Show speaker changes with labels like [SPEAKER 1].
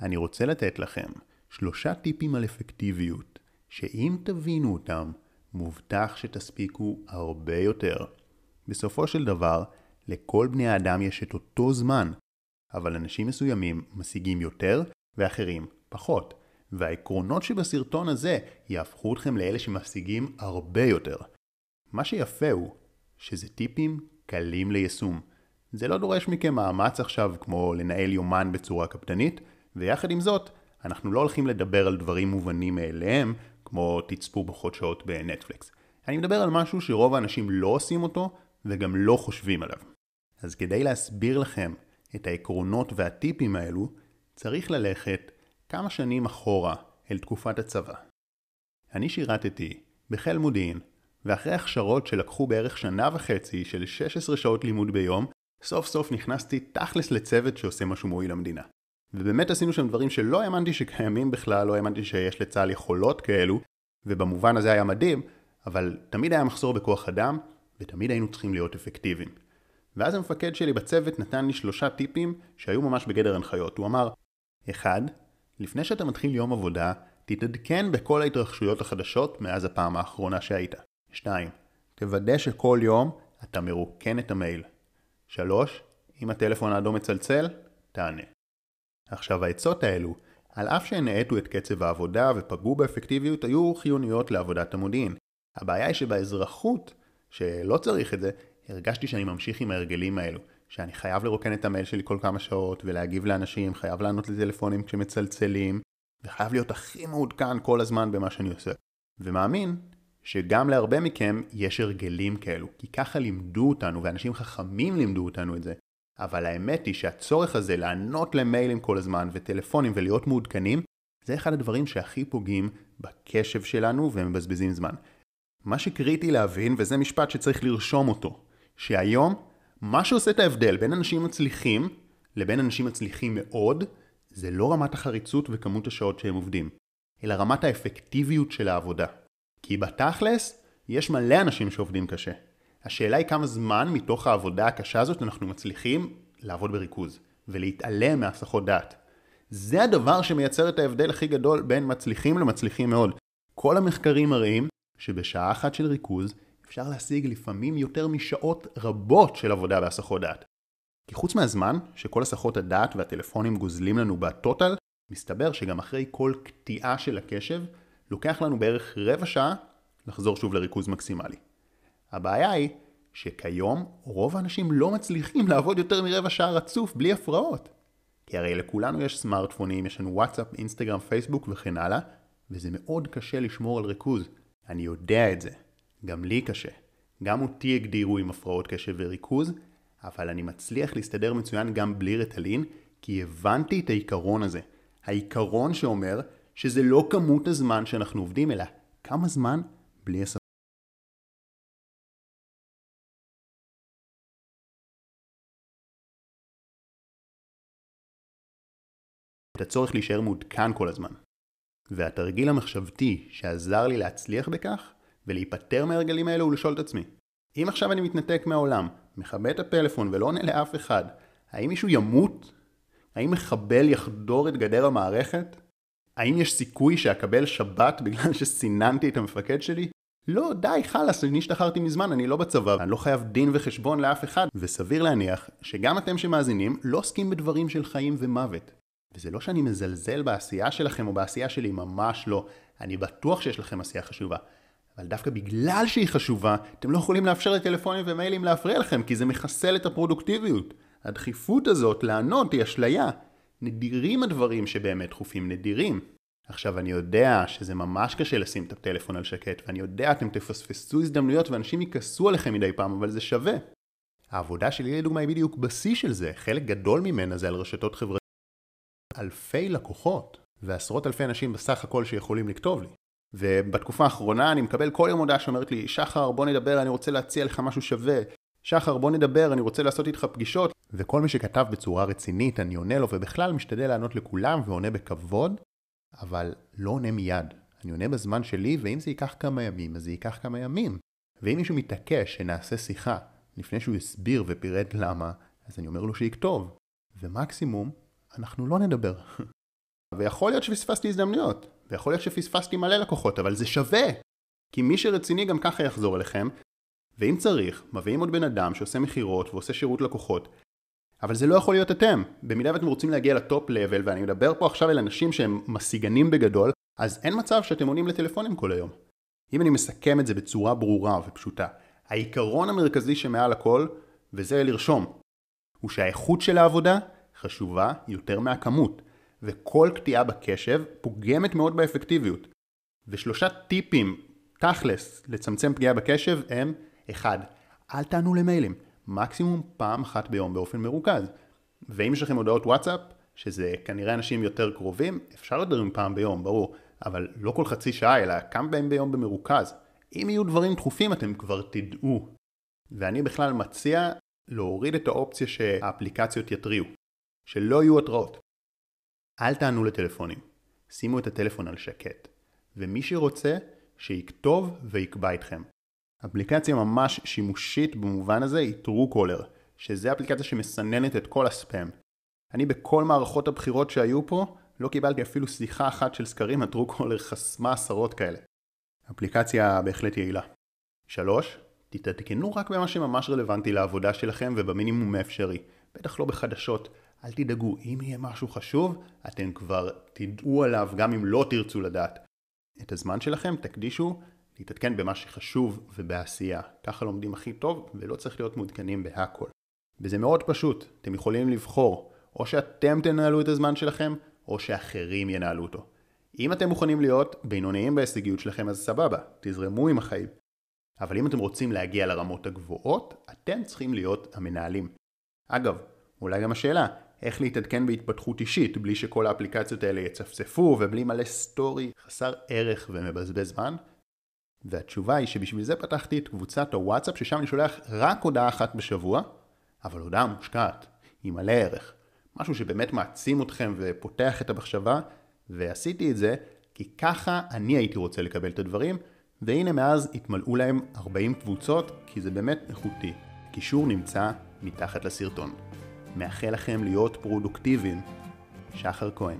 [SPEAKER 1] אני רוצה לתת לכם שלושה טיפים על אפקטיביות, שאם תבינו אותם, מובטח שתספיקו הרבה יותר. בסופו של דבר, לכל בני האדם יש את אותו זמן, אבל אנשים מסוימים משיגים יותר ואחרים פחות, והעקרונות שבסרטון הזה יהפכו אתכם לאלה שמשיגים הרבה יותר. מה שיפה הוא שזה טיפים קלים ליישום. זה לא דורש מכם מאמץ עכשיו כמו לנהל יומן בצורה קפדנית, ויחד עם זאת, אנחנו לא הולכים לדבר על דברים מובנים מאליהם, כמו תצפו פחות שעות בנטפליקס. אני מדבר על משהו שרוב האנשים לא עושים אותו, וגם לא חושבים עליו. אז כדי להסביר לכם את העקרונות והטיפים האלו, צריך ללכת כמה שנים אחורה אל תקופת הצבא. אני שירתתי בחיל מודיעין, ואחרי הכשרות שלקחו בערך שנה וחצי של 16 שעות לימוד ביום, סוף סוף נכנסתי תכלס לצוות שעושה משהו מועיל למדינה. ובאמת עשינו שם דברים שלא האמנתי שקיימים בכלל, לא האמנתי שיש לצה"ל יכולות כאלו, ובמובן הזה היה מדהים, אבל תמיד היה מחסור בכוח אדם, ותמיד היינו צריכים להיות אפקטיביים. ואז המפקד שלי בצוות נתן לי שלושה טיפים שהיו ממש בגדר הנחיות. הוא אמר, 1. לפני שאתה מתחיל יום עבודה, תתעדכן בכל ההתרחשויות החדשות מאז הפעם האחרונה שהיית. 2. תוודא שכל יום אתה מרוקן את המייל. 3. אם הטלפון האדום מצלצל, תענה. עכשיו העצות האלו, על אף שהן האטו את קצב העבודה ופגעו באפקטיביות, היו חיוניות לעבודת המודיעין. הבעיה היא שבאזרחות, שלא צריך את זה, הרגשתי שאני ממשיך עם ההרגלים האלו. שאני חייב לרוקן את המייל שלי כל כמה שעות ולהגיב לאנשים, חייב לענות לטלפונים כשמצלצלים, וחייב להיות הכי מעודכן כל הזמן במה שאני עושה. ומאמין שגם להרבה מכם יש הרגלים כאלו, כי ככה לימדו אותנו, ואנשים חכמים לימדו אותנו את זה. אבל האמת היא שהצורך הזה לענות למיילים כל הזמן וטלפונים ולהיות מעודכנים, זה אחד הדברים שהכי פוגעים בקשב שלנו ומבזבזים זמן. מה שקריטי להבין, וזה משפט שצריך לרשום אותו, שהיום מה שעושה את ההבדל בין אנשים מצליחים לבין אנשים מצליחים מאוד, זה לא רמת החריצות וכמות השעות שהם עובדים, אלא רמת האפקטיביות של העבודה. כי בתכלס, יש מלא אנשים שעובדים קשה. השאלה היא כמה זמן מתוך העבודה הקשה הזאת אנחנו מצליחים לעבוד בריכוז, ולהתעלם מהסחות דעת. זה הדבר שמייצר את ההבדל הכי גדול בין מצליחים למצליחים מאוד. כל המחקרים מראים שבשעה אחת של ריכוז אפשר להשיג לפעמים יותר משעות רבות של עבודה בהסחות דעת. כי חוץ מהזמן שכל הסחות הדעת והטלפונים גוזלים לנו בטוטל, מסתבר שגם אחרי כל קטיעה של הקשב, לוקח לנו בערך רבע שעה לחזור שוב לריכוז מקסימלי. הבעיה היא שכיום רוב האנשים לא מצליחים לעבוד יותר מרבע שעה רצוף בלי הפרעות. כי הרי לכולנו יש סמארטפונים, יש לנו וואטסאפ, אינסטגרם, פייסבוק וכן הלאה, וזה מאוד קשה לשמור על ריכוז. אני יודע את זה. גם לי קשה. גם אותי הגדירו עם הפרעות קשב וריכוז, אבל אני מצליח להסתדר מצוין גם בלי רטלין, כי הבנתי את העיקרון הזה. העיקרון שאומר שזה לא כמות הזמן שאנחנו עובדים, אלא כמה זמן בלי הספק. את הצורך להישאר מעודכן כל הזמן. והתרגיל המחשבתי שעזר לי להצליח בכך ולהיפטר מהרגלים האלו ולשאול את עצמי, אם עכשיו אני מתנתק מהעולם, מכבה את הפלאפון ולא עונה לאף אחד, האם מישהו ימות? האם מחבל יחדור את גדר המערכת? האם יש סיכוי שאקבל שבת בגלל שסיננתי את המפקד שלי? לא, די, חלאס, אני השתחררתי מזמן, אני לא בצבא, אני לא חייב דין וחשבון לאף אחד, וסביר להניח שגם אתם שמאזינים לא עוסקים בדברים של חיים ומוות. וזה לא שאני מזלזל בעשייה שלכם או בעשייה שלי, ממש לא. אני בטוח שיש לכם עשייה חשובה. אבל דווקא בגלל שהיא חשובה, אתם לא יכולים לאפשר לטלפונים ומיילים להפריע לכם, כי זה מחסל את הפרודוקטיביות. הדחיפות הזאת לענות היא אשליה. נדירים הדברים שבאמת דחופים, נדירים. עכשיו אני יודע שזה ממש קשה לשים את הטלפון על שקט, ואני יודע אתם תפספסו הזדמנויות ואנשים יכעסו עליכם מדי פעם, אבל זה שווה. העבודה שלי לדוגמה היא בדיוק בשיא של זה, חלק גדול ממנה זה על רשתות חברתיות. אלפי לקוחות, ועשרות אלפי אנשים בסך הכל שיכולים לכתוב לי. ובתקופה האחרונה אני מקבל כל יום הודעה שאומרת לי, שחר בוא נדבר, אני רוצה להציע לך משהו שווה. שחר בוא נדבר, אני רוצה לעשות איתך פגישות. וכל מי שכתב בצורה רצינית, אני עונה לו, ובכלל משתדל לענות לכולם ועונה בכבוד, אבל לא עונה מיד. אני עונה בזמן שלי, ואם זה ייקח כמה ימים, אז זה ייקח כמה ימים. ואם מישהו מתעקש שנעשה שיחה, לפני שהוא הסביר ופירט למה, אז אני אומר לו שיכתוב. ומקסימום, אנחנו לא נדבר. ויכול להיות שפספסתי הזדמנויות, ויכול להיות שפספסתי מלא לקוחות, אבל זה שווה! כי מי שרציני גם ככה יחזור אליכם, ואם צריך, מביאים עוד בן אדם שעושה מכירות ועושה שירות לקוחות, אבל זה לא יכול להיות אתם. במידה ואתם רוצים להגיע לטופ לבל, ואני מדבר פה עכשיו אל אנשים שהם משיגנים בגדול, אז אין מצב שאתם עונים לטלפונים כל היום. אם אני מסכם את זה בצורה ברורה ופשוטה, העיקרון המרכזי שמעל הכל, וזה לרשום, הוא שהאיכות של העבודה חשובה יותר מהכמות, וכל קטיעה בקשב פוגמת מאוד באפקטיביות. ושלושה טיפים, תכלס, לצמצם פגיעה בקשב הם 1. אל תענו למיילים, מקסימום פעם אחת ביום באופן מרוכז. ואם יש לכם הודעות וואטסאפ, שזה כנראה אנשים יותר קרובים, אפשר לדבר עם פעם ביום, ברור, אבל לא כל חצי שעה, אלא כמה פעמים ביום במרוכז. אם יהיו דברים דחופים אתם כבר תדעו. ואני בכלל מציע להוריד את האופציה שהאפליקציות יתריעו. שלא יהיו התראות. אל תענו לטלפונים. שימו את הטלפון על שקט. ומי שרוצה, שיכתוב ויקבע איתכם. אפליקציה ממש שימושית במובן הזה היא Truecaller, שזה אפליקציה שמסננת את כל הספאם. אני בכל מערכות הבחירות שהיו פה, לא קיבלתי אפילו שיחה אחת של סקרים, הטרוקולר חסמה עשרות כאלה. אפליקציה בהחלט יעילה. 3. תתעדכנו רק במה שממש רלוונטי לעבודה שלכם ובמינימום האפשרי. בטח לא בחדשות. אל תדאגו, אם יהיה משהו חשוב, אתם כבר תדעו עליו גם אם לא תרצו לדעת. את הזמן שלכם תקדישו להתעדכן במה שחשוב ובעשייה. ככה לומדים הכי טוב ולא צריך להיות מעודכנים בהכל. וזה מאוד פשוט, אתם יכולים לבחור או שאתם תנהלו את הזמן שלכם או שאחרים ינהלו אותו. אם אתם מוכנים להיות בינוניים בהישגיות שלכם אז סבבה, תזרמו עם החיים. אבל אם אתם רוצים להגיע לרמות הגבוהות, אתם צריכים להיות המנהלים. אגב, אולי גם השאלה, איך להתעדכן בהתפתחות אישית בלי שכל האפליקציות האלה יצפצפו ובלי מלא סטורי חסר ערך ומבזבז זמן? והתשובה היא שבשביל זה פתחתי את קבוצת הוואטסאפ ששם אני שולח רק הודעה אחת בשבוע, אבל הודעה מושקעת, עם מלא ערך. משהו שבאמת מעצים אתכם ופותח את המחשבה, ועשיתי את זה כי ככה אני הייתי רוצה לקבל את הדברים, והנה מאז התמלאו להם 40 קבוצות, כי זה באמת איכותי. קישור נמצא מתחת לסרטון. מאחל לכם להיות פרודוקטיביים. שחר כהן